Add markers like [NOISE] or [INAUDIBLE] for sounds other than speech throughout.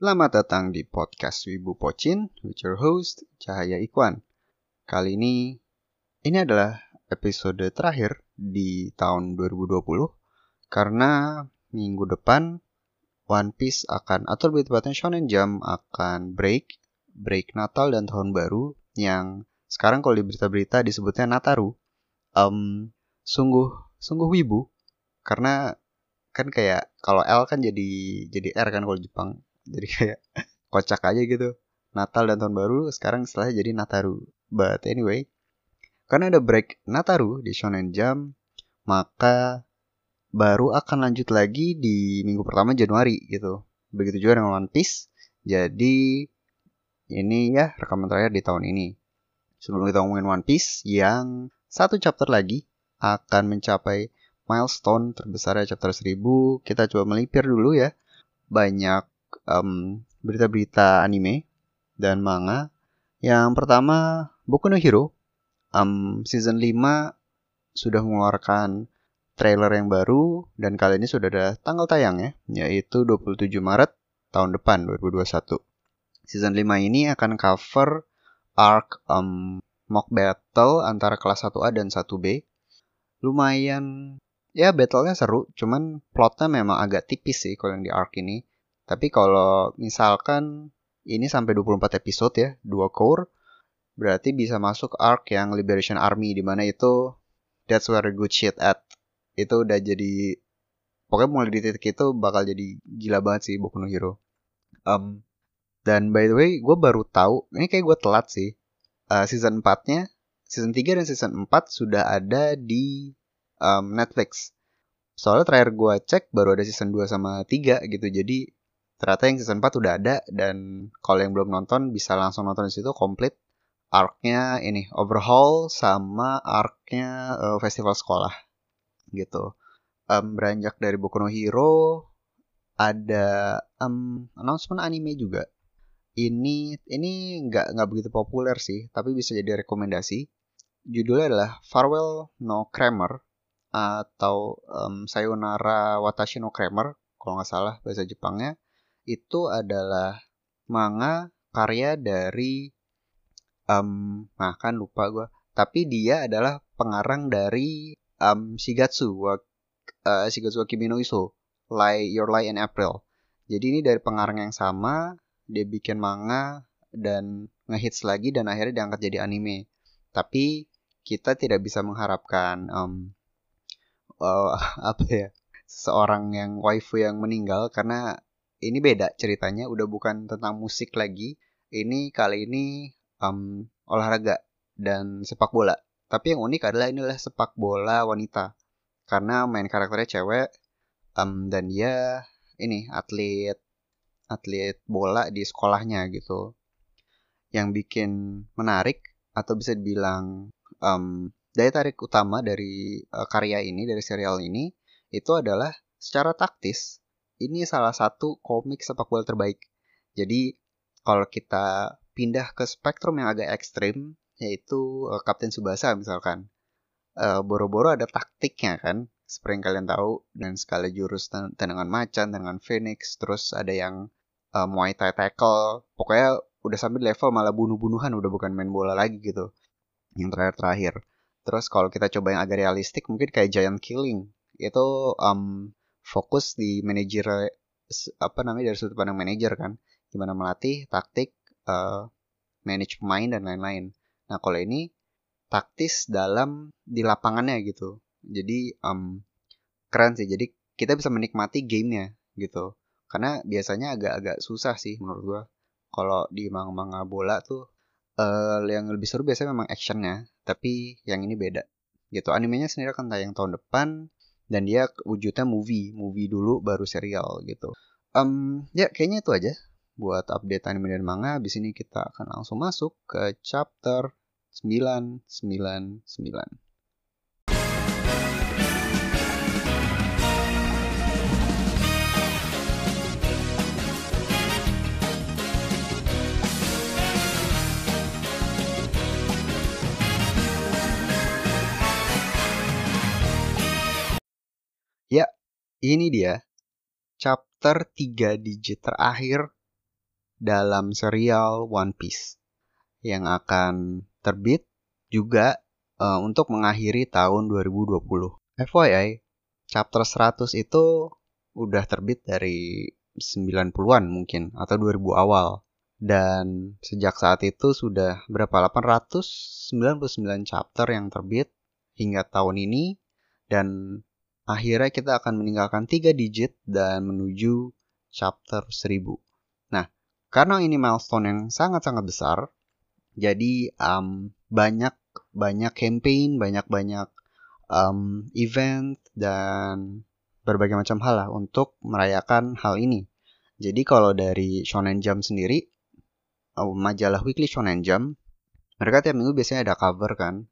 Selamat datang di podcast Wibu Pocin with your host Cahaya Ikwan. Kali ini ini adalah episode terakhir di tahun 2020 karena minggu depan One Piece akan atau lebih tepatnya Shonen Jump akan break break Natal dan Tahun Baru yang sekarang kalau di berita-berita disebutnya Nataru. Um, sungguh sungguh wibu karena kan kayak kalau L kan jadi jadi R kan kalau Jepang jadi kayak kocak aja gitu. Natal dan tahun baru sekarang setelahnya jadi Nataru. But anyway karena ada break Nataru di Shonen Jump maka baru akan lanjut lagi di minggu pertama Januari gitu. Begitu juga dengan One Piece. Jadi ini ya rekaman terakhir di tahun ini. Sebelum kita ngomongin One Piece yang satu chapter lagi akan mencapai milestone terbesar ya chapter 1000 kita coba melipir dulu ya. Banyak um, berita-berita anime dan manga. Yang pertama Boku no Hero. Um, season 5 sudah mengeluarkan trailer yang baru dan kali ini sudah ada tanggal tayang ya yaitu 27 Maret tahun depan 2021 season 5 ini akan cover arc um, mock battle antara kelas 1A dan 1B lumayan ya battlenya seru cuman plotnya memang agak tipis sih kalau yang di arc ini tapi kalau misalkan ini sampai 24 episode ya dua core berarti bisa masuk arc yang Liberation Army di mana itu that's where good shit at itu udah jadi pokoknya mulai di titik itu bakal jadi gila banget sih Boku no Hero um, dan by the way gue baru tahu ini kayak gue telat sih uh, season 4 nya season 3 dan season 4 sudah ada di um, Netflix. Soalnya terakhir gue cek baru ada season 2 sama 3 gitu. Jadi ternyata yang season 4 udah ada dan kalau yang belum nonton bisa langsung nonton di situ komplit arc-nya ini overhaul sama arc-nya uh, festival sekolah gitu. Um, beranjak dari Boku no Hero ada um, announcement anime juga. Ini ini nggak nggak begitu populer sih, tapi bisa jadi rekomendasi. Judulnya adalah Farewell No Kramer atau um, Sayonara Watashi no Kramer kalau nggak salah bahasa Jepangnya itu adalah manga karya dari um, nah kan lupa gue tapi dia adalah pengarang dari um, Shigatsu wa, uh, Shigatsu wa Kimi no Iso Lie Your Lie in April. Jadi ini dari pengarang yang sama dia bikin manga dan ngehits lagi dan akhirnya diangkat jadi anime. Tapi kita tidak bisa mengharapkan um, uh, [LAUGHS] apa ya seorang yang waifu yang meninggal karena ini beda ceritanya udah bukan tentang musik lagi. Ini kali ini um, olahraga dan sepak bola. Tapi yang unik adalah inilah sepak bola wanita. Karena main karakternya cewek um, dan dia ini atlet atlet bola di sekolahnya gitu. Yang bikin menarik atau bisa dibilang um, daya tarik utama dari uh, karya ini dari serial ini itu adalah secara taktis ini salah satu komik sepak bola terbaik. Jadi kalau kita pindah ke spektrum yang agak ekstrim yaitu uh, Kapten Subasa misalkan. Uh, boro-boro ada taktiknya kan seperti yang kalian tahu dan skala jurus tendangan macan dengan Phoenix terus ada yang uh, Muay Thai tackle pokoknya udah sampai level malah bunuh-bunuhan udah bukan main bola lagi gitu yang terakhir-terakhir Terus kalau kita coba yang agak realistik mungkin kayak Giant Killing itu um, fokus di manajer apa namanya dari sudut pandang manajer kan, gimana melatih taktik, uh, manage pemain dan lain-lain. Nah kalau ini taktis dalam di lapangannya gitu. Jadi um, keren sih. Jadi kita bisa menikmati gamenya gitu. Karena biasanya agak-agak susah sih menurut gua. Kalau di manga-manga bola tuh uh, yang lebih seru biasanya memang actionnya tapi yang ini beda gitu animenya sendiri akan tayang tahun depan dan dia wujudnya movie movie dulu baru serial gitu. Um, ya kayaknya itu aja buat update anime dan manga. Di sini kita akan langsung masuk ke chapter 999 ini dia chapter 3 digit terakhir dalam serial One Piece yang akan terbit juga uh, untuk mengakhiri tahun 2020. FYI, chapter 100 itu udah terbit dari 90-an mungkin atau 2000 awal. Dan sejak saat itu sudah berapa 899 chapter yang terbit hingga tahun ini dan akhirnya kita akan meninggalkan 3 digit dan menuju chapter 1000. Nah, karena ini milestone yang sangat-sangat besar, jadi um, banyak banyak campaign, banyak banyak um, event dan berbagai macam hal lah untuk merayakan hal ini. Jadi kalau dari Shonen Jump sendiri, uh, majalah Weekly Shonen Jump, mereka tiap minggu biasanya ada cover kan.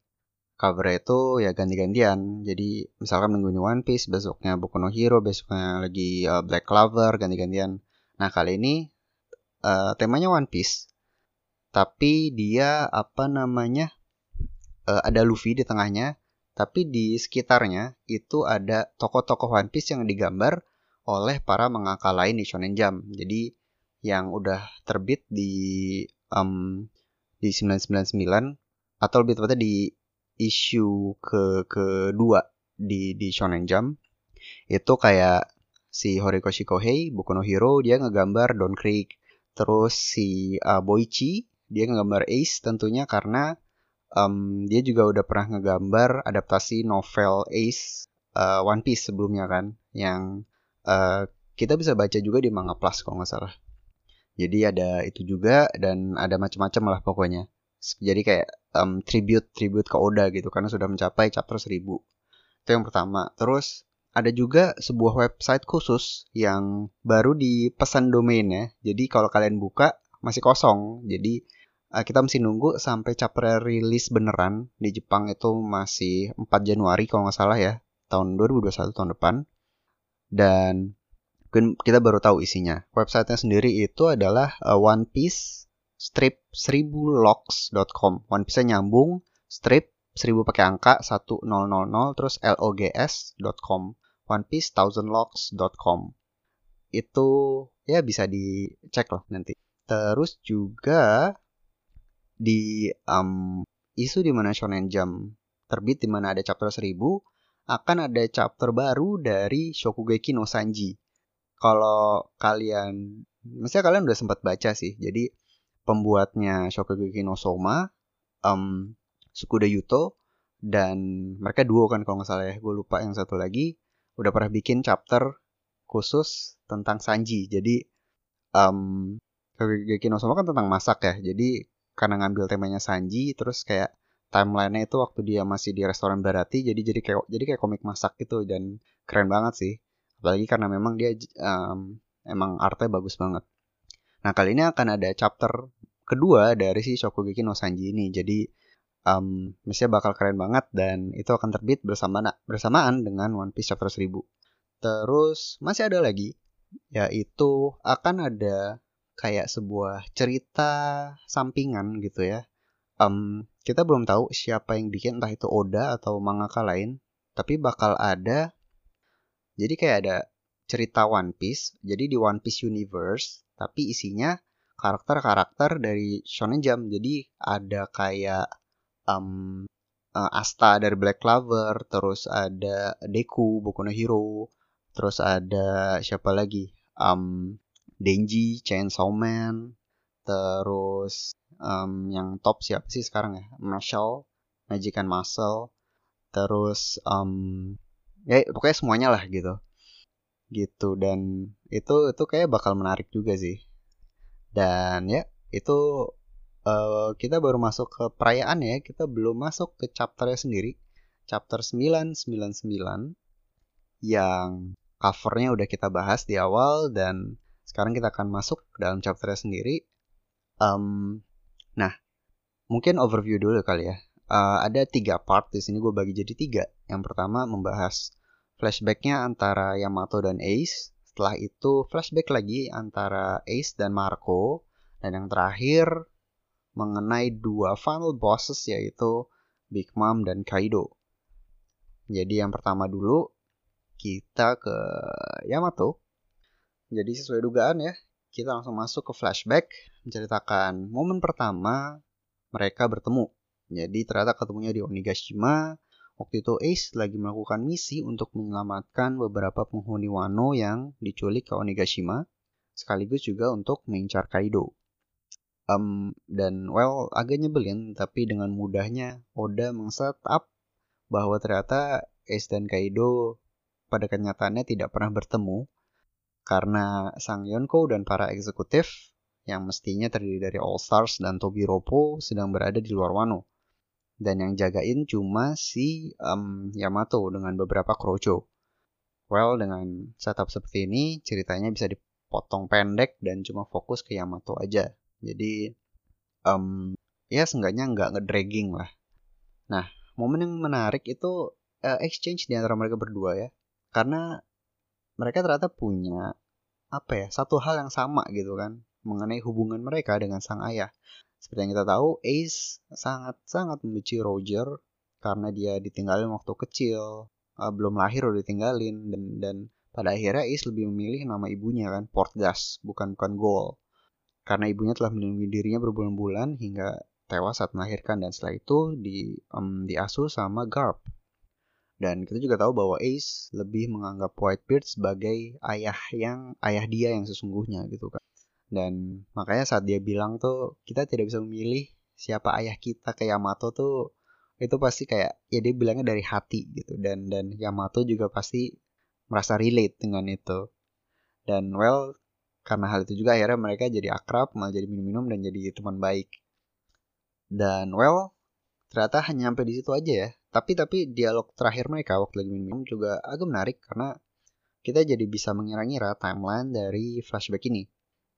Cover itu ya ganti-gantian. Jadi misalkan minggu ini One Piece, besoknya Boku no Hero, besoknya lagi uh, Black Clover, ganti-gantian. Nah kali ini uh, temanya One Piece, tapi dia apa namanya uh, ada Luffy di tengahnya, tapi di sekitarnya itu ada tokoh-tokoh One Piece yang digambar oleh para mangaka lain di Shonen Jump. Jadi yang udah terbit di um, di 999 atau lebih tepatnya di issue ke kedua di di Shonen Jump itu kayak si Horikoshi Kohei Boku no Hero dia ngegambar Don Creek terus si uh, Boichi dia ngegambar Ace tentunya karena um, dia juga udah pernah ngegambar adaptasi novel Ace uh, One Piece sebelumnya kan yang uh, kita bisa baca juga di Manga Plus kalau nggak salah. Jadi ada itu juga dan ada macam-macam lah pokoknya. Jadi kayak um, tribute tribute ke Oda gitu karena sudah mencapai chapter 1000. Itu yang pertama. Terus ada juga sebuah website khusus yang baru dipesan domainnya. Jadi kalau kalian buka masih kosong. Jadi uh, kita mesti nunggu sampai chapter rilis beneran di Jepang itu masih 4 Januari kalau nggak salah ya tahun 2021 tahun depan dan kita baru tahu isinya websitenya sendiri itu adalah uh, One Piece strip 1000locks.com One Piece nyambung strip 1000 pakai angka 1000 terus logs.com One Piece 1000locks.com itu ya bisa dicek lah nanti terus juga di um, isu di mana Shonen Jump terbit di mana ada chapter 1000 akan ada chapter baru dari Shokugeki no Sanji. Kalau kalian mestinya kalian udah sempat baca sih. Jadi pembuatnya Shokugeki no Soma um, Sukuda Yuto dan mereka duo kan kalau nggak salah ya. Gue lupa yang satu lagi udah pernah bikin chapter khusus tentang Sanji. Jadi um, Shokugeki no Soma kan tentang masak ya. Jadi karena ngambil temanya Sanji terus kayak timelinenya itu waktu dia masih di restoran Barati jadi jadi kayak jadi kayak komik masak gitu dan keren banget sih apalagi karena memang dia um, emang artnya bagus banget nah kali ini akan ada chapter kedua dari si Shokugeki no Sanji ini jadi um, mestinya bakal keren banget dan itu akan terbit bersama bersamaan dengan One Piece chapter 1000 terus masih ada lagi yaitu akan ada kayak sebuah cerita sampingan gitu ya. Um, kita belum tahu siapa yang bikin entah itu Oda atau mangaka lain, tapi bakal ada jadi kayak ada cerita One Piece. Jadi di One Piece Universe, tapi isinya karakter-karakter dari Shonen Jump. Jadi ada kayak um, Asta dari Black Clover, terus ada Deku Boku no Hero, terus ada siapa lagi? Um, Denji, Chainsaw Man, terus um, yang top siapa sih sekarang ya? Marshall, Magic and Muscle, terus um, ya pokoknya semuanya lah gitu, gitu dan itu itu kayak bakal menarik juga sih. Dan ya itu uh, kita baru masuk ke perayaan ya, kita belum masuk ke chapternya sendiri, chapter 999 yang covernya udah kita bahas di awal dan sekarang kita akan masuk ke dalam chapter sendiri. Um, nah, mungkin overview dulu kali ya. Uh, ada tiga part di sini gue bagi jadi tiga. Yang pertama membahas flashbacknya antara Yamato dan Ace. Setelah itu flashback lagi antara Ace dan Marco. Dan yang terakhir mengenai dua final bosses yaitu Big Mom dan Kaido. Jadi yang pertama dulu kita ke Yamato jadi sesuai dugaan ya, kita langsung masuk ke flashback menceritakan momen pertama mereka bertemu. Jadi ternyata ketemunya di Onigashima. Waktu itu Ace lagi melakukan misi untuk menyelamatkan beberapa penghuni Wano yang diculik ke Onigashima, sekaligus juga untuk mengincar Kaido. Um, dan well agak nyebelin tapi dengan mudahnya Oda meng-setup bahwa ternyata Ace dan Kaido pada kenyataannya tidak pernah bertemu karena Sang Yonko dan para eksekutif yang mestinya terdiri dari All Stars dan Tobi Ropo sedang berada di luar Wano. Dan yang jagain cuma si um, Yamato dengan beberapa kroco. Well, dengan setup seperti ini, ceritanya bisa dipotong pendek dan cuma fokus ke Yamato aja. Jadi, um, ya seenggaknya nggak ngedragging lah. Nah, momen yang menarik itu uh, exchange di antara mereka berdua ya. Karena mereka ternyata punya apa ya satu hal yang sama gitu kan mengenai hubungan mereka dengan sang ayah. Seperti yang kita tahu, Ace sangat-sangat membenci Roger karena dia ditinggalin waktu kecil, uh, belum lahir udah ditinggalin dan dan pada akhirnya Ace lebih memilih nama ibunya kan Portgas bukan bukan Goal karena ibunya telah melindungi dirinya berbulan-bulan hingga tewas saat melahirkan dan setelah itu di um, diasuh sama Garp. Dan kita juga tahu bahwa Ace lebih menganggap Whitebeard sebagai ayah yang ayah dia yang sesungguhnya gitu kan. Dan makanya saat dia bilang tuh kita tidak bisa memilih siapa ayah kita ke Yamato tuh itu pasti kayak ya dia bilangnya dari hati gitu dan dan Yamato juga pasti merasa relate dengan itu. Dan well karena hal itu juga akhirnya mereka jadi akrab, malah jadi minum-minum dan jadi teman baik. Dan well ternyata hanya sampai di situ aja ya tapi tapi dialog terakhir mereka waktu lagi minum juga agak menarik karena kita jadi bisa mengira-ngira timeline dari flashback ini.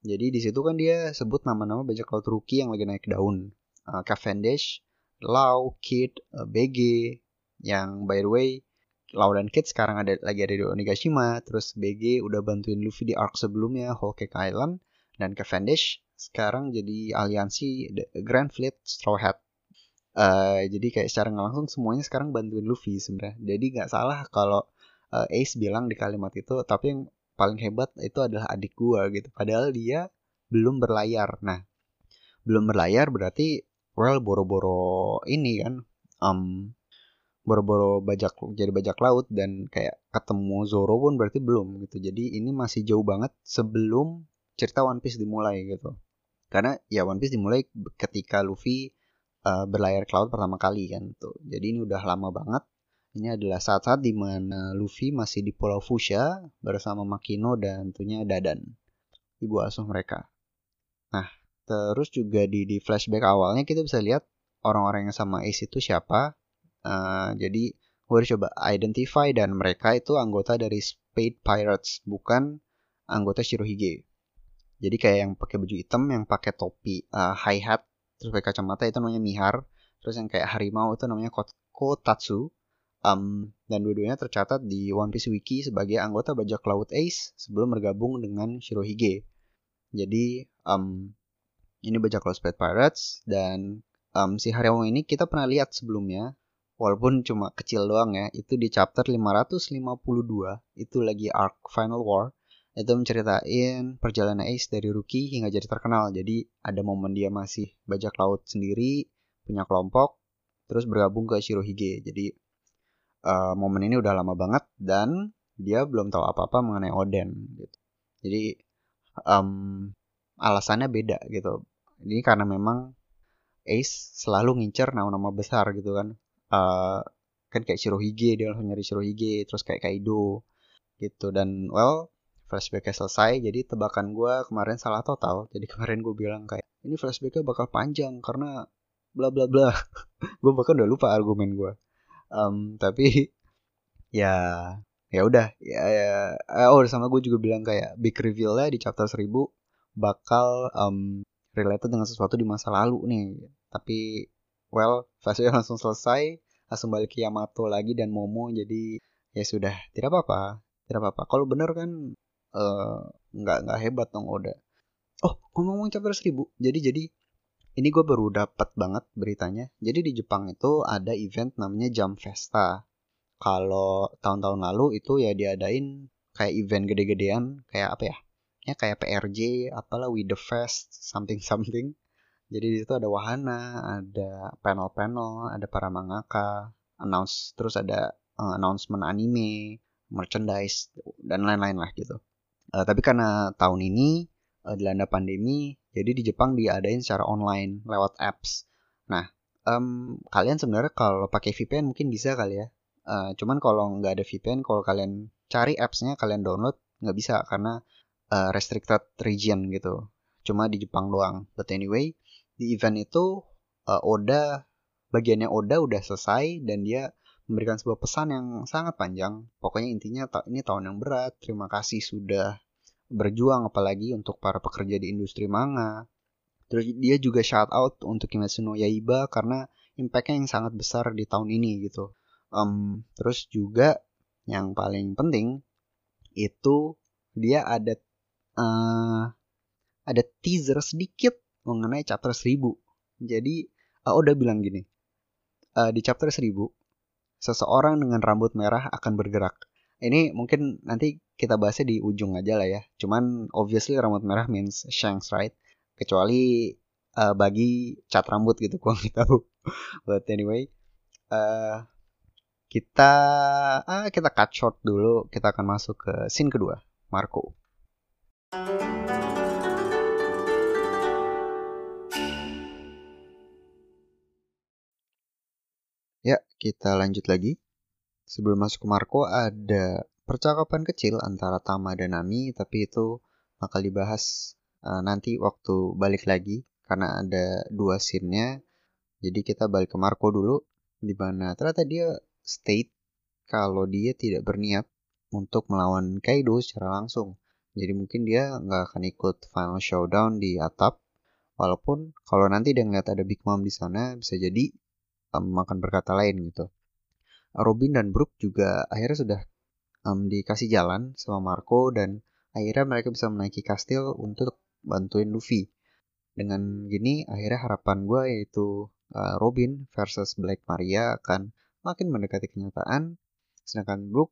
Jadi di situ kan dia sebut nama-nama bajak laut rookie yang lagi naik daun. Uh, Cavendish, Lau, Kid, uh, BG, yang by the way Lau dan Kid sekarang ada lagi ada di Onigashima, terus BG udah bantuin Luffy di arc sebelumnya Whole Cake Island, dan Cavendish sekarang jadi aliansi Grand Fleet Straw Hat Uh, jadi kayak secara nggak langsung semuanya sekarang bantuin Luffy sebenarnya. Jadi nggak salah kalau uh, Ace bilang di kalimat itu, tapi yang paling hebat itu adalah adik gua gitu. Padahal dia belum berlayar. Nah, belum berlayar berarti well boro-boro ini kan um, boro-boro bajak jadi bajak laut dan kayak ketemu Zoro pun berarti belum gitu. Jadi ini masih jauh banget sebelum cerita One Piece dimulai gitu. Karena ya One Piece dimulai ketika Luffy uh, berlayar ke laut pertama kali kan tuh. Jadi ini udah lama banget. Ini adalah saat-saat di mana Luffy masih di Pulau Fushia bersama Makino dan tentunya Dadan, ibu asuh mereka. Nah, terus juga di di flashback awalnya kita bisa lihat orang-orang yang sama Ace itu siapa. Uh, jadi gue harus coba identify dan mereka itu anggota dari Spade Pirates, bukan anggota Shirohige. Jadi kayak yang pakai baju hitam, yang pakai topi uh, high hat terus pakai kacamata itu namanya Mihar terus yang kayak harimau itu namanya Kotatsu um, dan dua-duanya tercatat di One Piece Wiki sebagai anggota bajak laut Ace sebelum bergabung dengan Shirohige jadi um, ini bajak laut Spade Pirates dan um, si harimau ini kita pernah lihat sebelumnya walaupun cuma kecil doang ya itu di chapter 552 itu lagi arc Final War itu menceritain perjalanan Ace dari rookie hingga jadi terkenal. Jadi ada momen dia masih bajak laut sendiri, punya kelompok, terus bergabung ke Shirohige. Jadi uh, momen ini udah lama banget dan dia belum tahu apa-apa mengenai Oden gitu. Jadi um, alasannya beda gitu. Ini karena memang Ace selalu ngincer nama-nama besar gitu kan. Uh, kan kayak Shirohige dia langsung nyari Shirohige terus kayak Kaido gitu dan well flashbacknya selesai jadi tebakan gue kemarin salah total jadi kemarin gue bilang kayak ini flashbacknya bakal panjang karena bla bla bla [LAUGHS] gue bahkan udah lupa argumen gue um, tapi [LAUGHS] ya ya udah ya, ya oh sama gue juga bilang kayak big revealnya di chapter 1000 bakal um, related dengan sesuatu di masa lalu nih tapi well flashbacknya [LAUGHS] langsung selesai langsung balik ke Yamato lagi dan Momo jadi ya sudah tidak apa-apa tidak apa-apa kalau bener kan Eh, nggak uh, nggak hebat dong Oda. Oh, ngomong-ngomong chapter 1000. Jadi jadi ini gue baru dapat banget beritanya. Jadi di Jepang itu ada event namanya Jam Festa. Kalau tahun-tahun lalu itu ya diadain kayak event gede-gedean kayak apa ya? ya kayak PRJ apalah with the fest something something jadi di situ ada wahana ada panel-panel ada para mangaka announce terus ada uh, announcement anime merchandise dan lain-lain lah gitu uh, tapi karena tahun ini uh, dilanda pandemi jadi di Jepang diadain secara online lewat apps. Nah um, kalian sebenarnya kalau pakai VPN mungkin bisa kali ya. Uh, cuman kalau nggak ada VPN kalau kalian cari appsnya kalian download nggak bisa karena uh, restricted region gitu. Cuma di Jepang doang. But anyway di event itu uh, Oda bagiannya Oda udah selesai dan dia memberikan sebuah pesan yang sangat panjang. Pokoknya intinya ini tahun yang berat terima kasih sudah berjuang apalagi untuk para pekerja di industri manga terus dia juga shout out untuk Kimetsu no Yaiba karena impactnya yang sangat besar di tahun ini gitu um, terus juga yang paling penting itu dia ada uh, ada teaser sedikit mengenai chapter 1000. Jadi uh, udah bilang gini. Uh, di chapter 1000 seseorang dengan rambut merah akan bergerak. Ini mungkin nanti kita bahasnya di ujung aja lah ya. Cuman obviously rambut merah means Shanks right? Kecuali uh, bagi cat rambut gitu [LAUGHS] nggak tahu. But anyway, uh, kita ah, kita cut short dulu. Kita akan masuk ke scene kedua, Marco. Ya, kita lanjut lagi. Sebelum masuk ke Marco ada percakapan kecil antara Tama dan Nami, tapi itu bakal dibahas uh, nanti waktu balik lagi karena ada dua scene-nya. Jadi kita balik ke Marco dulu di mana ternyata dia state kalau dia tidak berniat untuk melawan Kaido secara langsung. Jadi mungkin dia nggak akan ikut final showdown di atap. Walaupun kalau nanti dia ngeliat ada Big Mom di sana, bisa jadi um, akan berkata lain gitu. Robin dan Brook juga akhirnya sudah um, dikasih jalan sama Marco dan akhirnya mereka bisa menaiki kastil untuk bantuin Luffy. Dengan gini akhirnya harapan gue yaitu uh, Robin versus Black Maria akan makin mendekati kenyataan. Sedangkan Brook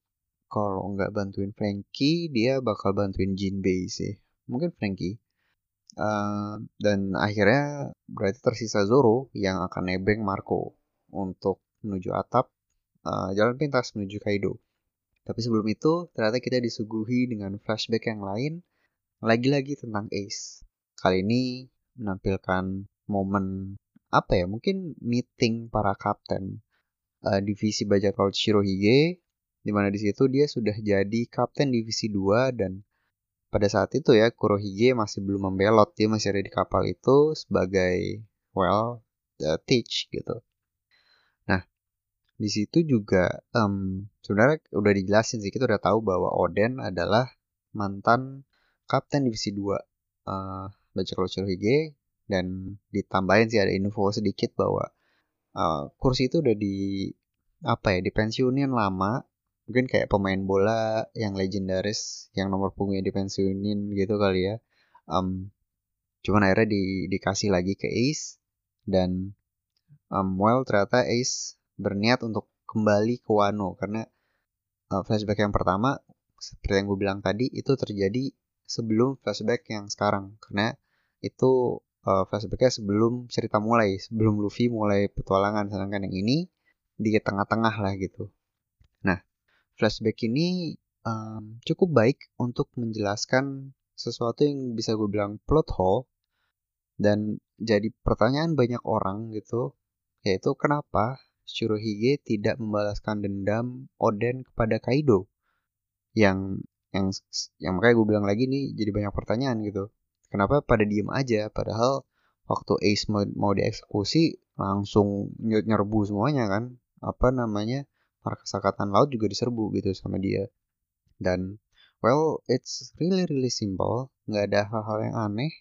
kalau nggak bantuin Frankie dia bakal bantuin Jinbei sih. Mungkin Frankie. Uh, dan akhirnya berarti tersisa Zoro yang akan nebeng Marco untuk menuju atap uh, jalan pintas menuju Kaido. Tapi sebelum itu ternyata kita disuguhi dengan flashback yang lain lagi-lagi tentang Ace. Kali ini menampilkan momen apa ya mungkin meeting para kapten uh, divisi bajak laut Shirohige di mana di situ dia sudah jadi kapten divisi 2 dan pada saat itu ya Kurohige masih belum membelot dia masih ada di kapal itu sebagai well uh, teach gitu di situ juga um, sebenarnya udah dijelasin sih kita udah tahu bahwa Oden adalah mantan kapten divisi 2 uh, bajak Shirohige dan ditambahin sih ada info sedikit bahwa uh, kursi itu udah di apa ya dipensiunin lama. Mungkin kayak pemain bola yang legendaris yang nomor punggungnya dipensiunin gitu kali ya. Um, cuman akhirnya di, dikasih lagi ke Ace dan um, well ternyata Ace berniat untuk kembali ke Wano. Karena uh, flashback yang pertama seperti yang gue bilang tadi itu terjadi sebelum flashback yang sekarang. Karena itu uh, flashbacknya sebelum cerita mulai sebelum Luffy mulai petualangan. Sedangkan yang ini di tengah-tengah lah gitu. Nah flashback ini um, cukup baik untuk menjelaskan sesuatu yang bisa gue bilang plot hole dan jadi pertanyaan banyak orang gitu yaitu kenapa Shirohige tidak membalaskan dendam Oden kepada Kaido. Yang yang yang makanya gue bilang lagi nih jadi banyak pertanyaan gitu. Kenapa pada diem aja? Padahal waktu Ace mau, mau dieksekusi langsung nyerbu semuanya kan. Apa namanya? Markas angkatan laut juga diserbu gitu sama dia. Dan well it's really really simple. Nggak ada hal-hal yang aneh.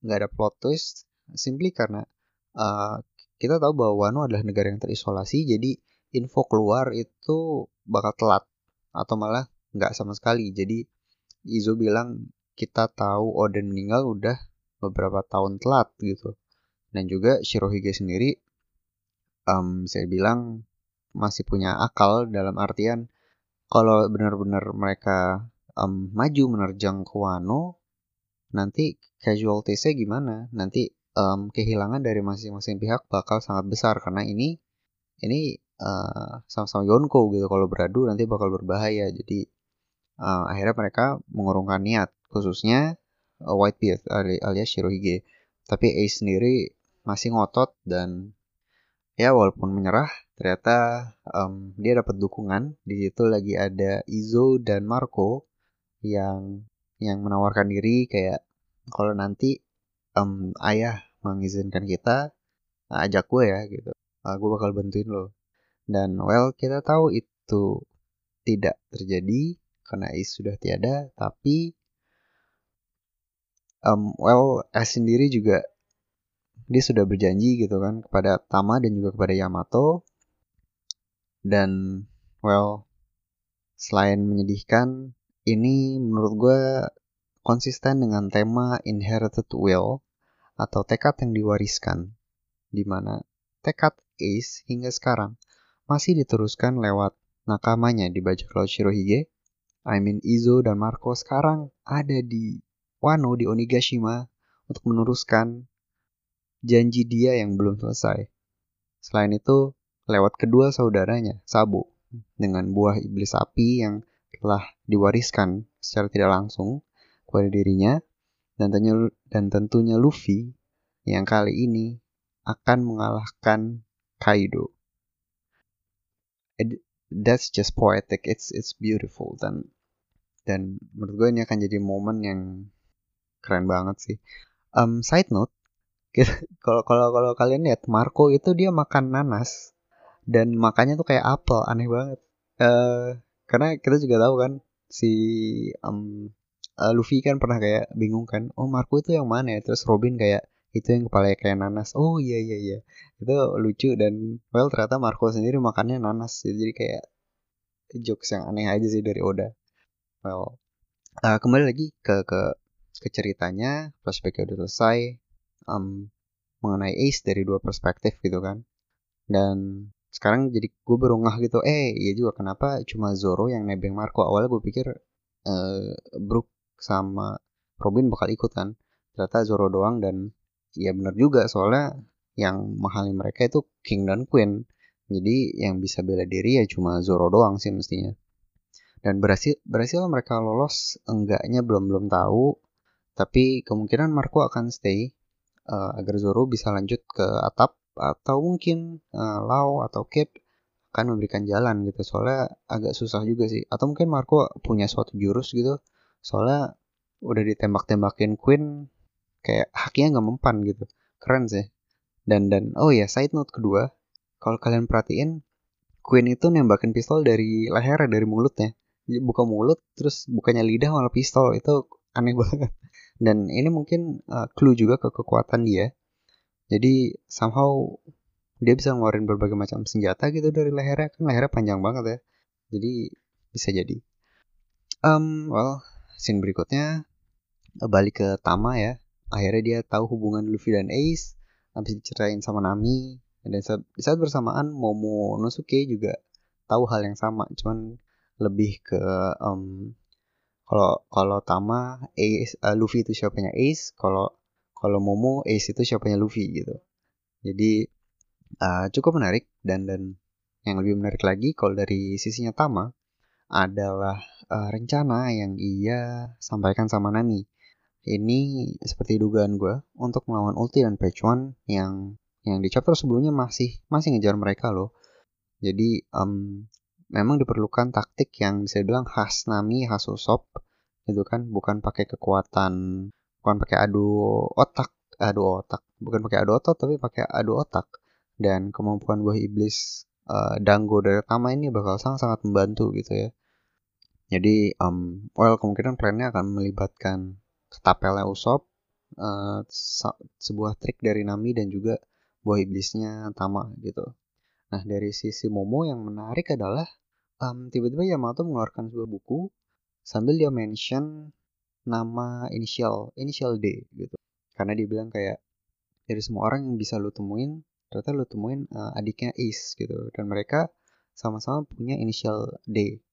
Nggak ada plot twist. Simply karena uh, kita tahu bahwa Wano adalah negara yang terisolasi jadi info keluar itu bakal telat atau malah nggak sama sekali. Jadi Izo bilang kita tahu Oden meninggal udah beberapa tahun telat gitu. Dan juga Shirohige sendiri um, saya bilang masih punya akal dalam artian kalau benar-benar mereka um, maju menerjang ke nanti casualtiesnya gimana? Nanti um, kehilangan dari masing-masing pihak bakal sangat besar. Karena ini ini uh, sama-sama Yonko gitu. Kalau beradu nanti bakal berbahaya. Jadi uh, akhirnya mereka mengurungkan niat. Khususnya uh, Whitebeard alias Shirohige. Tapi Ace sendiri masih ngotot dan ya walaupun menyerah ternyata um, dia dapat dukungan. Di situ lagi ada Izo dan Marco yang yang menawarkan diri kayak kalau nanti um, ayah mengizinkan kita ajak gue ya gitu. Uh, gue bakal bantuin lo. Dan well kita tahu itu tidak terjadi karena Is sudah tiada tapi um, well S sendiri juga dia sudah berjanji gitu kan kepada Tama dan juga kepada Yamato. Dan well selain menyedihkan ini menurut gue konsisten dengan tema inherited will atau tekad yang diwariskan, di mana tekad Ace hingga sekarang masih diteruskan lewat nakamanya di bajak laut Shirohige. I mean Izo dan Marco sekarang ada di Wano di Onigashima untuk meneruskan janji dia yang belum selesai. Selain itu, lewat kedua saudaranya, Sabo, dengan buah iblis api yang telah diwariskan secara tidak langsung kepada dirinya dan tentunya, dan tentunya Luffy yang kali ini akan mengalahkan Kaido. It, that's just poetic. It's it's beautiful dan dan menurut gue ini akan jadi momen yang keren banget sih. Um, side note, [LAUGHS] kalau kalau kalau kalian lihat Marco itu dia makan nanas dan makannya tuh kayak apel, aneh banget. Uh, karena kita juga tahu kan si um, uh, Luffy kan pernah kayak bingung kan oh Marco itu yang mana ya? Terus Robin kayak itu yang kepala kayak nanas. Oh iya iya iya. Itu lucu dan well ternyata Marco sendiri makannya nanas jadi kayak jokes yang aneh aja sih dari Oda. Well uh, kembali lagi ke ke ke ceritanya. Flashbacknya udah selesai um, mengenai Ace dari dua perspektif gitu kan. Dan sekarang jadi gue baru ngah gitu eh iya juga kenapa cuma Zoro yang nebeng Marco? Awalnya gue pikir uh, Brook sama Robin bakal ikut kan. Ternyata Zoro doang dan ya benar juga soalnya yang menghalangi mereka itu King dan Queen. Jadi yang bisa bela diri ya cuma Zoro doang sih mestinya. Dan berhasil berhasil mereka lolos enggaknya belum belum tahu. Tapi kemungkinan Marco akan stay uh, agar Zoro bisa lanjut ke atap atau mungkin uh, Lau atau Cape akan memberikan jalan gitu. Soalnya agak susah juga sih. Atau mungkin Marco punya suatu jurus gitu soalnya udah ditembak-tembakin Queen kayak haknya nggak mempan gitu. Keren sih. Dan dan oh ya side note kedua kalau kalian perhatiin Queen itu nembakin pistol dari leher dari mulutnya. Buka mulut terus bukannya lidah malah pistol. Itu aneh [LAUGHS] banget. Dan ini mungkin uh, clue juga ke kekuatan dia. Jadi somehow dia bisa ngeluarin berbagai macam senjata gitu dari lehernya. Kan lehernya panjang banget ya. Jadi bisa jadi. Um well scene berikutnya eh, balik ke Tama ya. Akhirnya dia tahu hubungan Luffy dan Ace. Habis diceritain sama Nami. Dan saat, saat bersamaan Momo Nosuke juga tahu hal yang sama. Cuman lebih ke um, kalau kalau Tama Ace uh, Luffy itu siapanya Ace. Kalau kalau Momo Ace itu siapanya Luffy gitu. Jadi uh, cukup menarik dan dan yang lebih menarik lagi kalau dari sisinya Tama adalah uh, rencana yang ia sampaikan sama Nani. Ini seperti dugaan gue untuk melawan Ulti dan Pechuan yang yang di chapter sebelumnya masih masih ngejar mereka loh. Jadi um, memang diperlukan taktik yang bisa dibilang khas Nami, khas Usopp gitu kan, bukan pakai kekuatan, bukan pakai adu otak, adu otak, bukan pakai adu otot tapi pakai adu otak. Dan kemampuan buah iblis uh, Dango dari Tama ini bakal sangat-sangat membantu gitu ya jadi um, well kemungkinan plannya akan melibatkan ketapelnya Usop, uh, sebuah trik dari Nami dan juga buah iblisnya Tama gitu. Nah dari sisi Momo yang menarik adalah um, tiba-tiba Yamato mengeluarkan sebuah buku sambil dia mention nama inisial inisial D gitu. Karena dia bilang kayak dari semua orang yang bisa lo temuin ternyata lo temuin uh, adiknya Ace gitu dan mereka sama-sama punya inisial D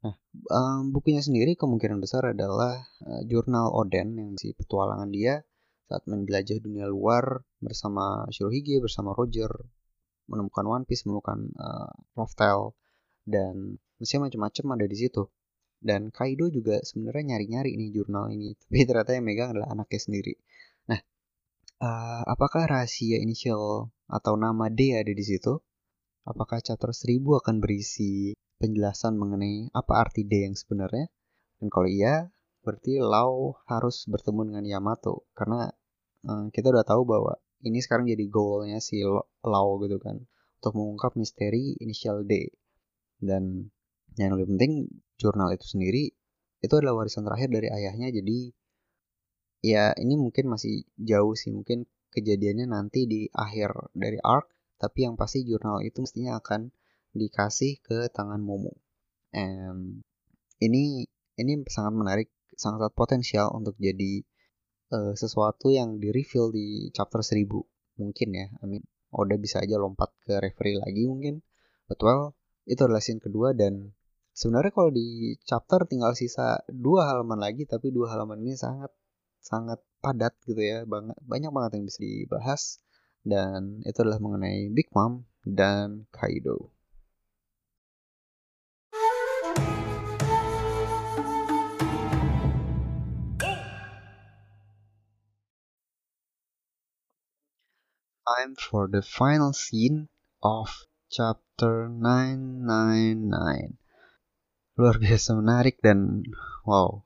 Nah, um, bukunya sendiri kemungkinan besar adalah uh, jurnal Oden yang si petualangan dia saat menjelajah dunia luar bersama Shirohige, bersama Roger, menemukan One Piece, menemukan uh, Raftel, dan mesin macam-macam ada di situ. Dan Kaido juga sebenarnya nyari-nyari nih jurnal ini, [LAUGHS] tapi ternyata yang megang adalah anaknya sendiri. Nah, uh, apakah rahasia inisial atau nama D ada di situ? Apakah chapter 1000 akan berisi penjelasan mengenai apa arti D yang sebenarnya? Dan kalau iya, berarti Lau harus bertemu dengan Yamato karena um, kita udah tahu bahwa ini sekarang jadi goalnya si Lau gitu kan untuk mengungkap misteri inisial D. Dan yang lebih penting jurnal itu sendiri itu adalah warisan terakhir dari ayahnya jadi ya ini mungkin masih jauh sih mungkin kejadiannya nanti di akhir dari arc tapi yang pasti jurnal itu mestinya akan dikasih ke tangan Momo. And ini ini sangat menarik, sangat potensial untuk jadi uh, sesuatu yang di reveal di chapter 1000 mungkin ya. I mean, Oda bisa aja lompat ke referee lagi mungkin. But well, itu adalah scene kedua dan sebenarnya kalau di chapter tinggal sisa dua halaman lagi tapi dua halaman ini sangat sangat padat gitu ya banget banyak banget yang bisa dibahas dan itu adalah mengenai Big Mom dan Kaido. Time for the final scene of chapter 999. Luar biasa menarik dan wow,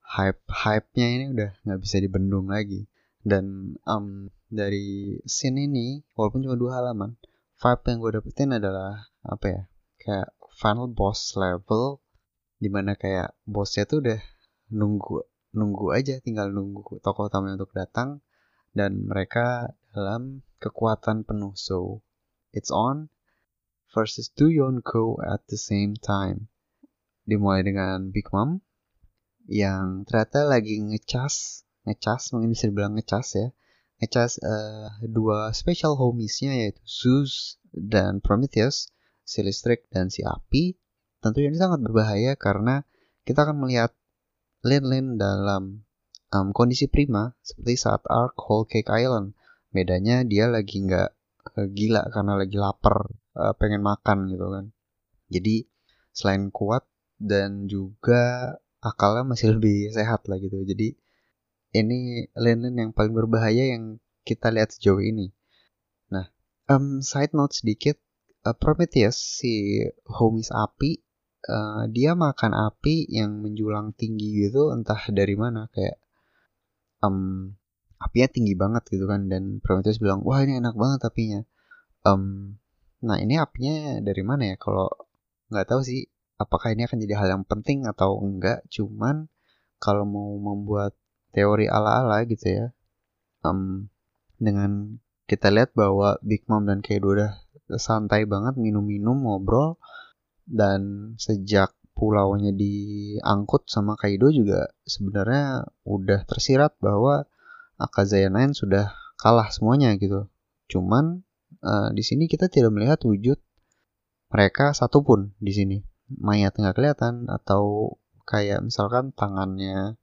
hype hype-nya ini udah nggak bisa dibendung lagi. Dan um, dari scene ini walaupun cuma dua halaman vibe yang gue dapetin adalah apa ya kayak final boss level di mana kayak bosnya tuh udah nunggu nunggu aja tinggal nunggu tokoh utamanya untuk datang dan mereka dalam kekuatan penuh so it's on versus two Yonko at the same time dimulai dengan Big Mom yang ternyata lagi ngecas ngecas mungkin bisa dibilang ngecas ya ngecas uh, dua special homiesnya yaitu Zeus dan Prometheus, si listrik dan si api. Tentunya ini sangat berbahaya karena kita akan melihat Lin-Lin dalam um, kondisi prima seperti saat Ark Whole Cake Island. Bedanya dia lagi nggak uh, gila karena lagi lapar, uh, pengen makan gitu kan. Jadi selain kuat dan juga akalnya masih [LAUGHS] lebih sehat lah gitu. Jadi ini linen yang paling berbahaya yang kita lihat sejauh ini. Nah, um, side note sedikit, uh, Prometheus si homies api, uh, dia makan api yang menjulang tinggi gitu, entah dari mana kayak um, apinya tinggi banget gitu kan dan Prometheus bilang wah ini enak banget apinya. Um, nah ini apinya dari mana ya? Kalau nggak tahu sih apakah ini akan jadi hal yang penting atau enggak. Cuman kalau mau membuat teori ala-ala gitu ya. Um, dengan kita lihat bahwa Big Mom dan Kaido udah santai banget minum-minum ngobrol dan sejak pulaunya diangkut sama Kaido juga sebenarnya udah tersirat bahwa Akazaya Nine sudah kalah semuanya gitu. Cuman uh, di sini kita tidak melihat wujud mereka satupun di sini. Mayat nggak kelihatan atau kayak misalkan tangannya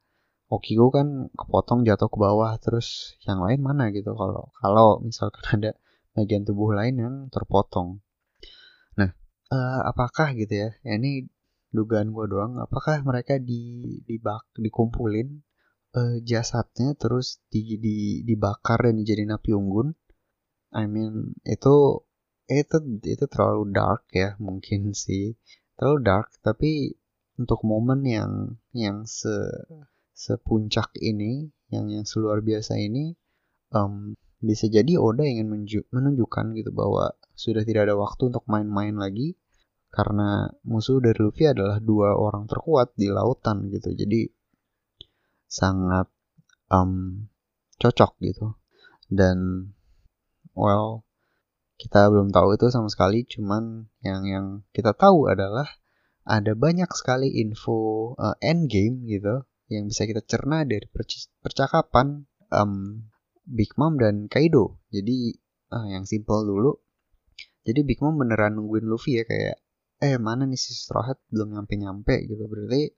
Okigo kan kepotong jatuh ke bawah terus yang lain mana gitu kalau kalau misalkan ada bagian tubuh lain yang terpotong. Nah, uh, apakah gitu ya? ya ini dugaan gue doang. Apakah mereka di dibak dikumpulin uh, jasadnya terus di, di dibakar dan dijadiin api unggun? I mean itu itu itu terlalu dark ya mungkin sih terlalu dark tapi untuk momen yang yang se sepuncak ini yang yang seluar biasa ini um, bisa jadi Oda ingin menunjukkan gitu bahwa sudah tidak ada waktu untuk main-main lagi karena musuh dari Luffy adalah dua orang terkuat di lautan gitu jadi sangat um, cocok gitu dan well kita belum tahu itu sama sekali cuman yang yang kita tahu adalah ada banyak sekali info uh, endgame gitu yang bisa kita cerna dari percakapan um, Big Mom dan Kaido. Jadi uh, yang simple dulu. Jadi Big Mom beneran nungguin Luffy ya kayak eh mana nih si Straw Hat belum nyampe nyampe gitu berarti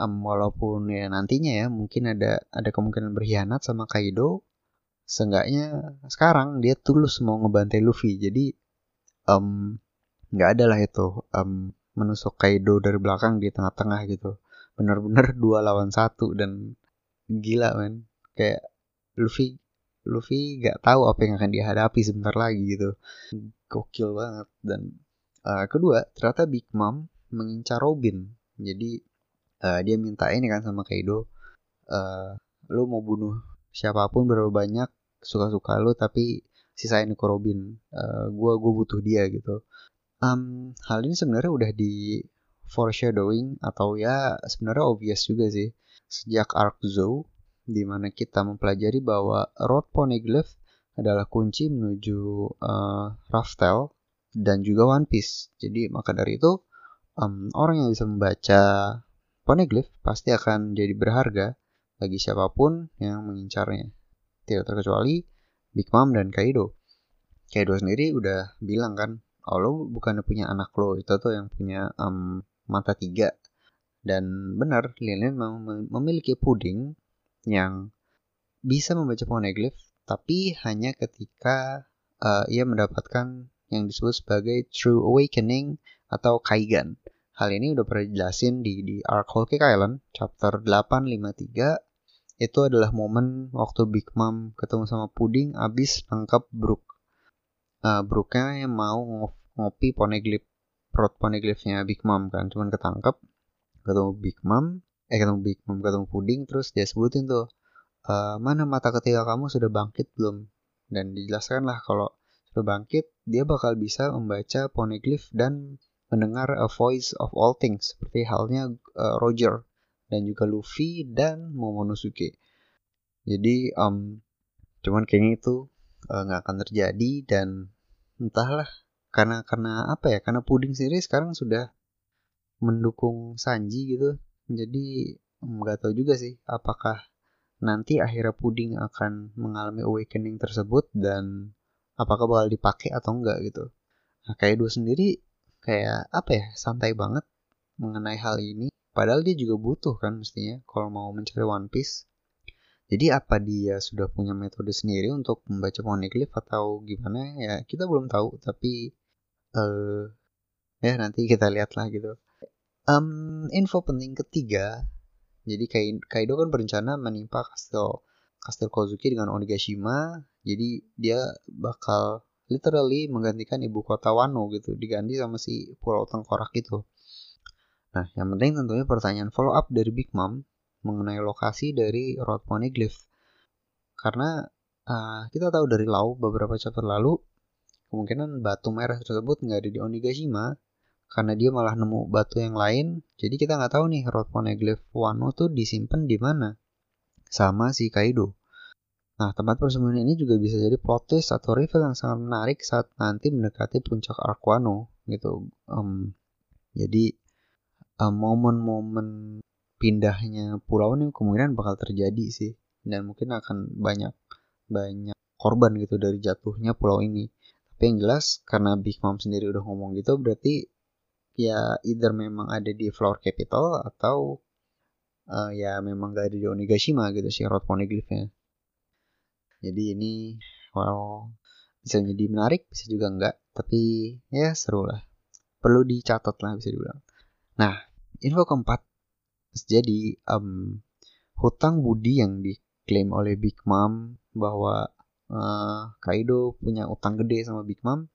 um, walaupun ya nantinya ya mungkin ada ada kemungkinan berkhianat sama Kaido seenggaknya sekarang dia tulus mau ngebantai Luffy. Jadi um, nggak ada lah itu um, menusuk Kaido dari belakang di tengah-tengah gitu. Bener-bener [LAUGHS] dua lawan satu dan gila men. Kayak Luffy Luffy gak tahu apa yang akan dihadapi sebentar lagi gitu. Gokil banget. Dan uh, kedua ternyata Big Mom mengincar Robin. Jadi uh, dia minta ini kan sama Kaido uh, lu mau bunuh siapa pun berapa banyak suka-suka lu tapi sisain ke Robin. Uh, gua gua butuh dia gitu. Um, hal ini sebenarnya udah di foreshadowing atau ya sebenarnya obvious juga sih. Sejak arc Zou di mana kita mempelajari bahwa Road Poneglyph adalah kunci menuju uh, Raftel dan juga One Piece. Jadi maka dari itu um, orang yang bisa membaca Poneglyph pasti akan jadi berharga bagi siapa pun yang mengincarnya. Tidak terkecuali Big Mom dan Kaido. Kaido sendiri udah bilang kan, oh lo bukan punya anak lo, itu tuh yang punya um, mata tiga. Dan benar, Lilian memiliki puding yang bisa membaca poneglyph, tapi hanya ketika uh, ia mendapatkan yang disebut sebagai True Awakening atau Kaigan. Hal ini udah pernah dijelasin di, di Arc Whole Island, chapter 853. Itu adalah momen waktu Big Mom ketemu sama Puding abis nangkap Brook. Uh, Brooknya yang mau ngopi poneglyph perut poneglyphnya Big Mom kan cuman ketangkep ketemu Big Mom eh ketemu Big Mom ketemu Puding terus dia sebutin tuh e, mana mata ketiga kamu sudah bangkit belum dan dijelaskan lah kalau sudah bangkit dia bakal bisa membaca poneglyph dan mendengar a voice of all things seperti halnya uh, Roger dan juga Luffy dan Momonosuke jadi um, cuman kayaknya itu nggak uh, akan terjadi dan entahlah karena karena apa ya karena puding sendiri sekarang sudah mendukung Sanji gitu. Jadi nggak tahu juga sih apakah nanti akhirnya puding akan mengalami awakening tersebut dan apakah bakal dipakai atau enggak gitu. Nah kayak dua sendiri kayak apa ya santai banget mengenai hal ini. Padahal dia juga butuh kan mestinya kalau mau mencari One Piece. Jadi apa dia sudah punya metode sendiri untuk membaca poneglyph atau gimana ya kita belum tahu. Tapi uh, ya nanti kita lihat lah gitu. Um, info penting ketiga, jadi Kaido kan berencana menimpa kastil kastil Kozuki dengan Onigashima, jadi dia bakal literally menggantikan ibu kota Wano gitu, diganti sama si Pulau Tengkorak itu. Nah, yang penting tentunya pertanyaan follow up dari Big Mom mengenai lokasi dari Road Poneglyph. Karena uh, kita tahu dari Lau beberapa chapter lalu kemungkinan batu merah tersebut nggak ada di Onigashima karena dia malah nemu batu yang lain jadi kita nggak tahu nih Road Poneglyph Wano tuh disimpan di mana sama si Kaido nah tempat persembunyian ini juga bisa jadi plot twist atau reveal yang sangat menarik saat nanti mendekati puncak Arc Wano gitu um, jadi momen-momen um, pindahnya pulau ini kemungkinan bakal terjadi sih dan mungkin akan banyak banyak korban gitu dari jatuhnya pulau ini tapi yang jelas karena Big Mom sendiri udah ngomong gitu berarti ya either memang ada di Flower Capital atau uh, ya memang gak ada di Onigashima gitu sih Road Poneglyphnya. Jadi ini well bisa jadi menarik bisa juga enggak tapi ya seru lah. Perlu dicatat lah bisa dibilang. Nah info keempat. Jadi um, hutang budi yang diklaim oleh Big Mom bahwa uh, Kaido punya utang gede sama Big Mom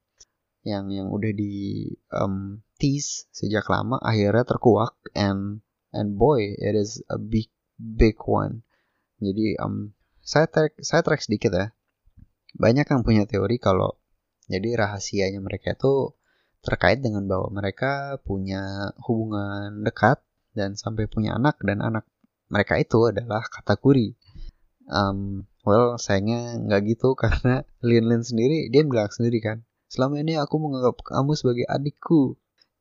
yang yang udah di um, tease sejak lama akhirnya terkuak and and boy it is a big big one. Jadi um, saya track saya track sedikit ya. Banyak yang punya teori kalau jadi rahasianya mereka itu terkait dengan bahwa mereka punya hubungan dekat dan sampai punya anak dan anak mereka itu adalah katakuri um, well sayangnya nggak gitu [LAUGHS] karena Lin Lin sendiri dia bilang sendiri kan selama ini aku menganggap kamu sebagai adikku.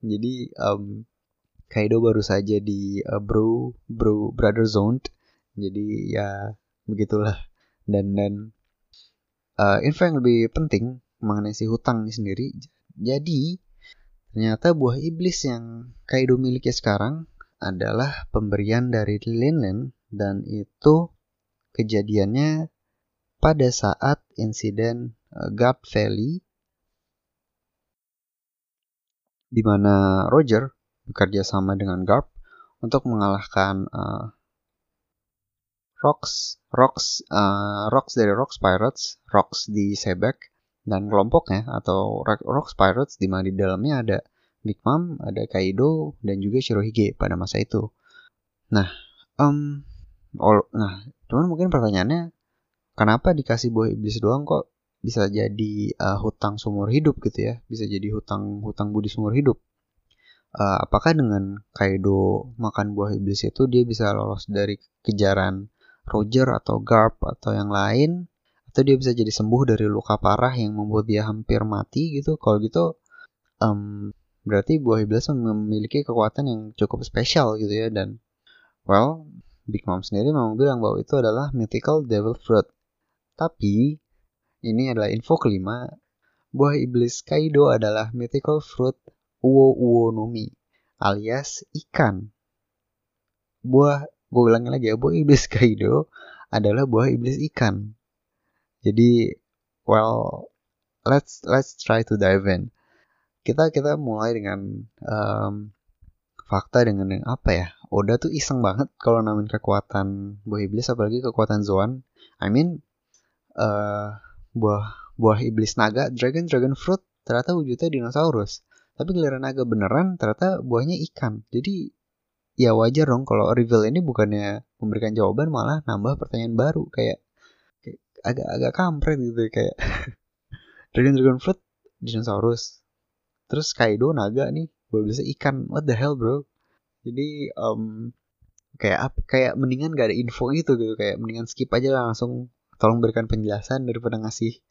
Jadi um, Kaido baru saja di uh, bro bro brother zone jadi ya begitulah. Dan dan uh, info yang lebih penting mengenai si hutang ini sendiri jadi Ternyata buah iblis yang Kaido miliki sekarang adalah pemberian dari Linlin dan itu kejadiannya pada saat insiden uh, God Valley di mana Roger bekerja sama dengan Garp untuk mengalahkan uh, Rocks, Rocks, uh, Rocks dari Rocks Pirates, Rocks di Sebek, dan kelompoknya atau Rocks Pirates di mana di dalamnya ada Big Mom, ada Kaido dan juga Shirohige pada masa itu. Nah, um, all, nah, cuman mungkin pertanyaannya kenapa dikasih buah iblis doang kok bisa jadi uh, hutang seumur hidup gitu ya, bisa jadi hutang hutang budi seumur hidup. Uh, apakah dengan Kaido makan buah iblis itu dia bisa lolos dari kejaran Roger atau Garp atau yang lain atau dia bisa jadi sembuh dari luka parah yang membuat dia hampir mati gitu. Kalau gitu um, berarti buah iblis memiliki kekuatan yang cukup spesial gitu ya. Dan well Big Mom sendiri memang bilang bahwa itu adalah mythical devil fruit. Tapi ini adalah info kelima buah iblis Kaido adalah mythical fruit Uo Nomi alias ikan. Buah gue ulangi lagi ya buah iblis [LAUGHS] Kaido adalah buah iblis ikan jadi, well, let's let's try to dive in. Kita kita mulai dengan um, fakta dengan yang apa ya? Oda tuh iseng banget kalau namain kekuatan buah iblis, apalagi kekuatan Zoan. I mean, uh, buah buah iblis naga, dragon dragon fruit ternyata wujudnya dinosaurus. Tapi giliran naga beneran ternyata buahnya ikan. Jadi ya wajar dong kalau reveal ini bukannya memberikan jawaban malah nambah pertanyaan baru kayak agak agak kampret gitu kayak [LAUGHS] Dragon Dragon Fruit dinosaurus terus Kaido naga nih gue bisa ikan. What the hell bro? Jadi um, kayak apa kayak mendingan gak ada info gitu gitu. Kayak mendingan skip aja lah langsung tolong berikan penjelasan daripada ngasih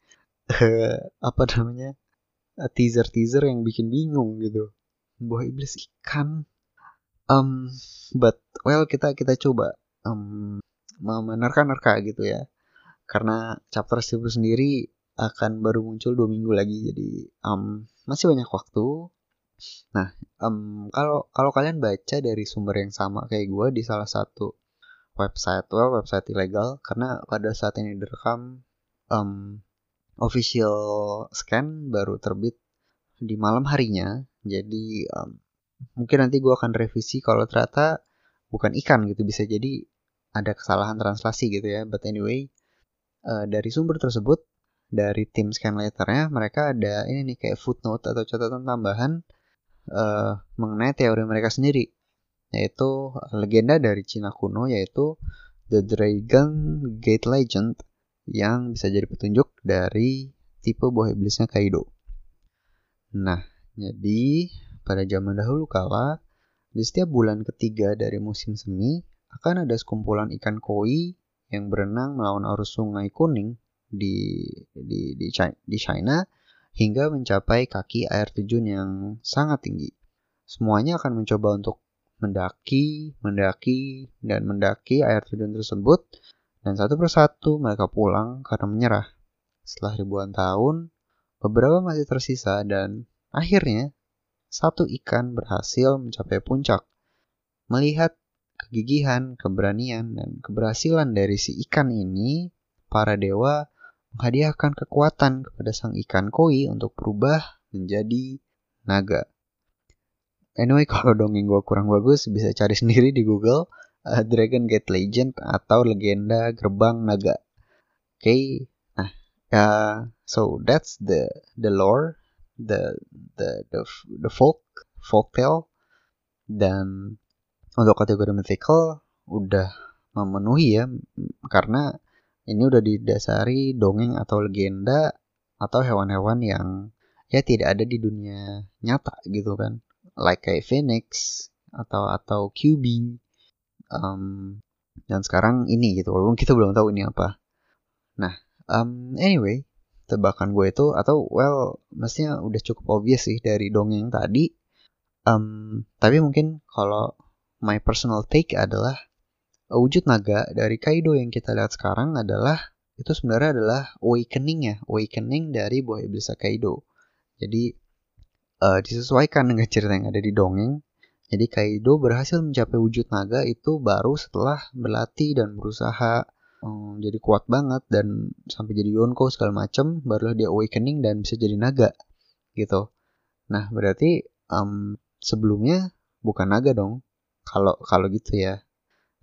uh, [LAUGHS] apa namanya teaser teaser yang bikin bingung gitu. Buah iblis ikan um but well kita kita coba. Um menerka-nerka gitu ya. Karena chapter 10 sendiri akan baru muncul dua minggu lagi jadi um, masih banyak waktu. Nah um, kalau kalau kalian baca dari sumber yang sama kayak gue di salah satu website well website ilegal karena pada saat ini direkam um, official scan baru terbit di malam harinya. Jadi um, mungkin nanti gue akan revisi kalau ternyata bukan ikan gitu bisa jadi ada kesalahan translasi gitu ya but anyway uh, dari sumber tersebut dari tim scan letternya mereka ada ini nih kayak footnote atau catatan tambahan uh, mengenai teori mereka sendiri yaitu legenda dari Cina kuno yaitu The Dragon Gate Legend yang bisa jadi petunjuk dari tipe buah iblisnya Kaido. Nah, jadi pada zaman dahulu kala di setiap bulan ketiga dari musim semi akan ada sekumpulan ikan koi yang berenang melawan arus sungai kuning di di di, di China hingga mencapai kaki air terjun yang sangat tinggi. Semuanya akan mencoba untuk mendaki, mendaki, dan mendaki air terjun tersebut dan satu persatu mereka pulang karena menyerah. Setelah ribuan tahun, beberapa masih tersisa dan akhirnya satu ikan berhasil mencapai puncak. Melihat kegigihan, keberanian, dan keberhasilan dari si ikan ini, para dewa menghadiahkan kekuatan kepada sang ikan koi untuk berubah menjadi naga. Anyway, [LAUGHS] kalau dongeng gue kurang bagus, bisa cari sendiri di Google uh, Dragon Gate Legend atau legenda gerbang naga. Oke, okay. nah, uh, so that's the the lore, the the the, the folk folk tale. Dan untuk kategori mythical udah memenuhi ya karena ini udah didasari dongeng atau legenda atau hewan-hewan yang ya tidak ada di dunia nyata gitu kan. Like kayak phoenix atau atau QB um, dan sekarang ini gitu walaupun kita belum tahu ini apa. Nah um, anyway tebakan gue itu atau well mestinya udah cukup obvious sih dari dongeng tadi um, tapi mungkin kalau my personal take adalah wujud naga dari Kaido yang kita lihat sekarang adalah itu sebenarnya adalah awakening ya, awakening dari buah iblis Kaido. Jadi uh, disesuaikan dengan cerita yang ada di dongeng. Jadi Kaido berhasil mencapai wujud naga itu baru setelah berlatih dan berusaha um, jadi kuat banget dan sampai jadi Yonko segala macem barulah dia awakening dan bisa jadi naga gitu. Nah berarti um, sebelumnya bukan naga dong kalau kalau gitu ya.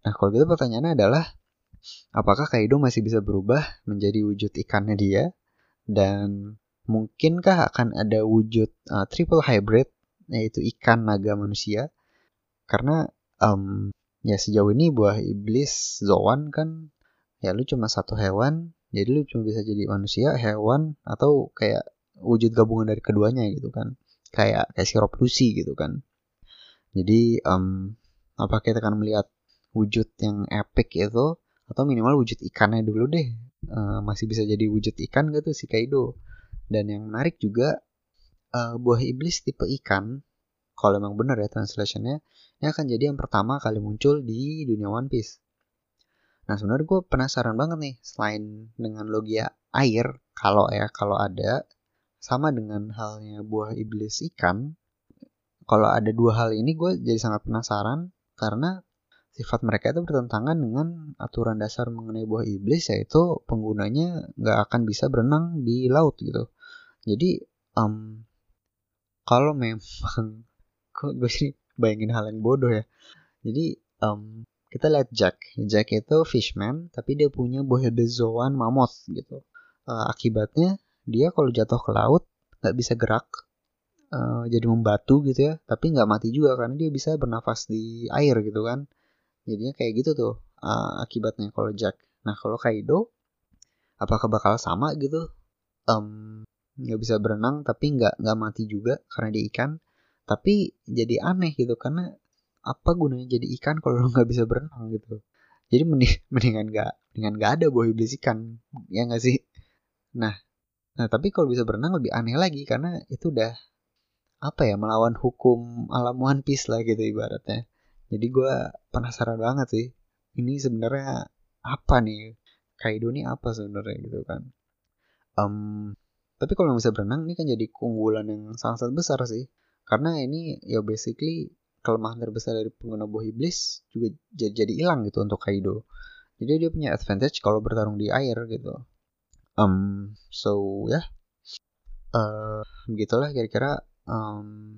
Nah kalau gitu pertanyaannya adalah apakah Kaido masih bisa berubah menjadi wujud ikannya dia dan mungkinkah akan ada wujud uh, triple hybrid yaitu ikan naga manusia karena um, ya sejauh ini buah iblis Zoan kan ya lu cuma satu hewan jadi lu cuma bisa jadi manusia hewan atau kayak wujud gabungan dari keduanya gitu kan. Kayak kayak sirup Lucy gitu kan. Jadi um, apa kita akan melihat wujud yang epic itu atau minimal wujud ikannya dulu deh. Uh, masih bisa jadi wujud ikan gak tuh si Kaido? Dan yang menarik juga uh, buah iblis tipe ikan kalau memang benar ya translationnya ini akan jadi yang pertama kali muncul di dunia One Piece nah sebenarnya gue penasaran banget nih selain dengan logia air kalau ya kalau ada sama dengan halnya buah iblis ikan kalau ada dua hal ini gue jadi sangat penasaran karena sifat mereka itu bertentangan dengan aturan dasar mengenai buah iblis yaitu penggunanya nggak akan bisa berenang di laut gitu. Jadi um, kalau memang [LAUGHS] kok gue sih bayangin hal yang bodoh ya. Jadi um, kita lihat Jack. Jack itu fishman tapi dia punya buah bezoan mammoth gitu. Uh, akibatnya dia kalau jatuh ke laut nggak bisa gerak uh, jadi membatu gitu ya. Tapi nggak mati juga karena dia bisa bernafas di air gitu kan. Jadinya kayak gitu tuh uh, akibatnya kalau Jack. Nah kalau Kaido apakah bakal sama gitu? Um, bisa berenang tapi nggak nggak mati juga karena dia ikan. Tapi jadi aneh gitu karena apa gunanya jadi ikan kalau lo nggak bisa berenang gitu jadi mending, [LAUGHS] mendingan nggak mendingan nggak ada buah iblis ikan ya nggak sih nah nah tapi kalau bisa berenang lebih aneh lagi karena itu udah apa ya melawan hukum alam One Piece lah gitu ibaratnya jadi gue penasaran banget sih. Ini sebenarnya apa nih? Kaido ini apa sebenarnya gitu kan? Um, tapi kalau bisa berenang ini kan jadi keunggulan yang sangat-sangat besar sih. Karena ini ya basically kelemahan terbesar dari pengguna buah iblis juga jadi hilang gitu untuk Kaido. Jadi dia punya advantage kalau bertarung di air gitu. Um, so ya, yeah. uh, begitulah kira-kira um,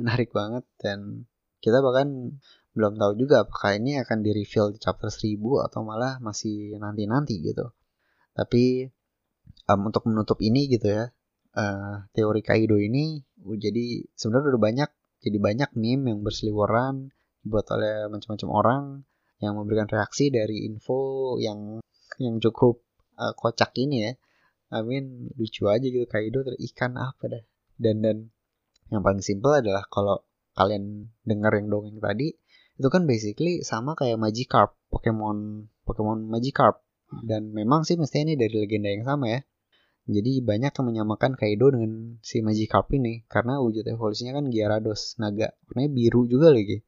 menarik banget dan kita bahkan belum tahu juga apakah ini akan di reveal di chapter 1000 atau malah masih nanti-nanti gitu. Tapi um, untuk menutup ini gitu ya, uh, teori Kaido ini jadi sebenarnya udah banyak jadi banyak meme yang berseliweran dibuat oleh macam-macam orang yang memberikan reaksi dari info yang yang cukup uh, kocak ini ya. I mean lucu aja gitu Kaido terikan apa dah. Dan dan yang paling simpel adalah kalau kalian dengar yang dongeng tadi itu kan basically sama kayak Magikarp, Pokemon Pokemon Magikarp. Dan memang sih mestinya ini dari legenda yang sama ya. Jadi banyak yang menyamakan Kaido dengan si Magikarp ini karena wujud evolusinya kan Gyarados, naga. Warnanya biru juga lagi.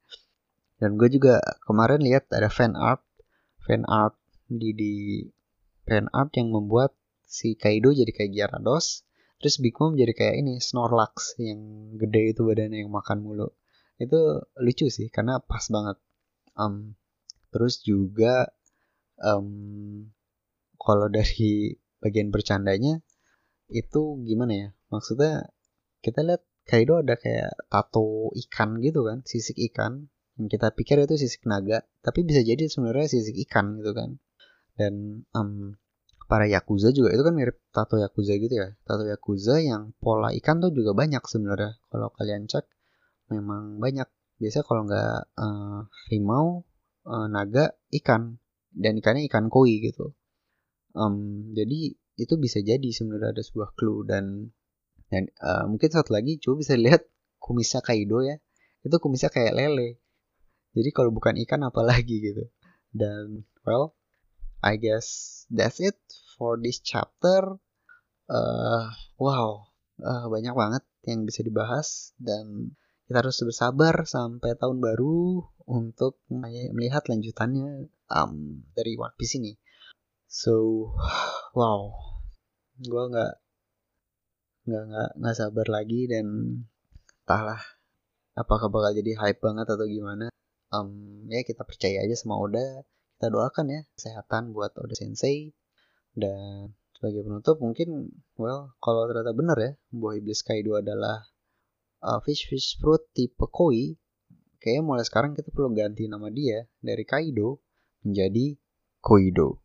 Dan gue juga kemarin lihat ada fan art, fan art di di fan art yang membuat si Kaido jadi kayak Gyarados, terus Big Mom jadi kayak ini Snorlax yang gede itu badannya yang makan mulu itu lucu sih karena pas banget um, terus juga um, kalau dari bagian bercandanya itu gimana ya? Maksudnya kita lihat Kaido ada kayak tato ikan gitu kan sisik ikan. Yang kita pikir itu sisik naga tapi bisa jadi sebenarnya sisik ikan gitu kan. Dan um, para yakuza juga itu kan mirip tato yakuza gitu ya. Tato yakuza yang pola ikan tuh juga banyak sebenarnya. Kalau kalian cek memang banyak. Biasa kalau nggak uh, harimau uh, naga ikan. Dan ikannya ikan koi gitu um, jadi itu bisa jadi sebenarnya ada sebuah clue dan dan uh, mungkin satu lagi coba bisa lihat kumisnya Kaido ya. Itu kumisnya kayak lele. Jadi kalau bukan ikan apa lagi gitu. Dan well I guess that's it for this chapter. Uh, wow. Uh, banyak banget yang bisa dibahas dan kita harus bersabar sampai tahun baru untuk melihat lanjutannya um, dari One Piece ini. So, [SIGHS] wow, gue nggak nggak nggak nggak sabar lagi dan entahlah apakah bakal jadi hype banget atau gimana. Um, ya kita percaya aja sama Oda. Kita doakan ya kesehatan buat Oda Sensei. Dan sebagai penutup mungkin well kalau ternyata benar ya buah iblis Kaido adalah uh, fish fish fruit tipe koi kayaknya mulai sekarang kita perlu ganti nama dia dari Kaido menjadi Koido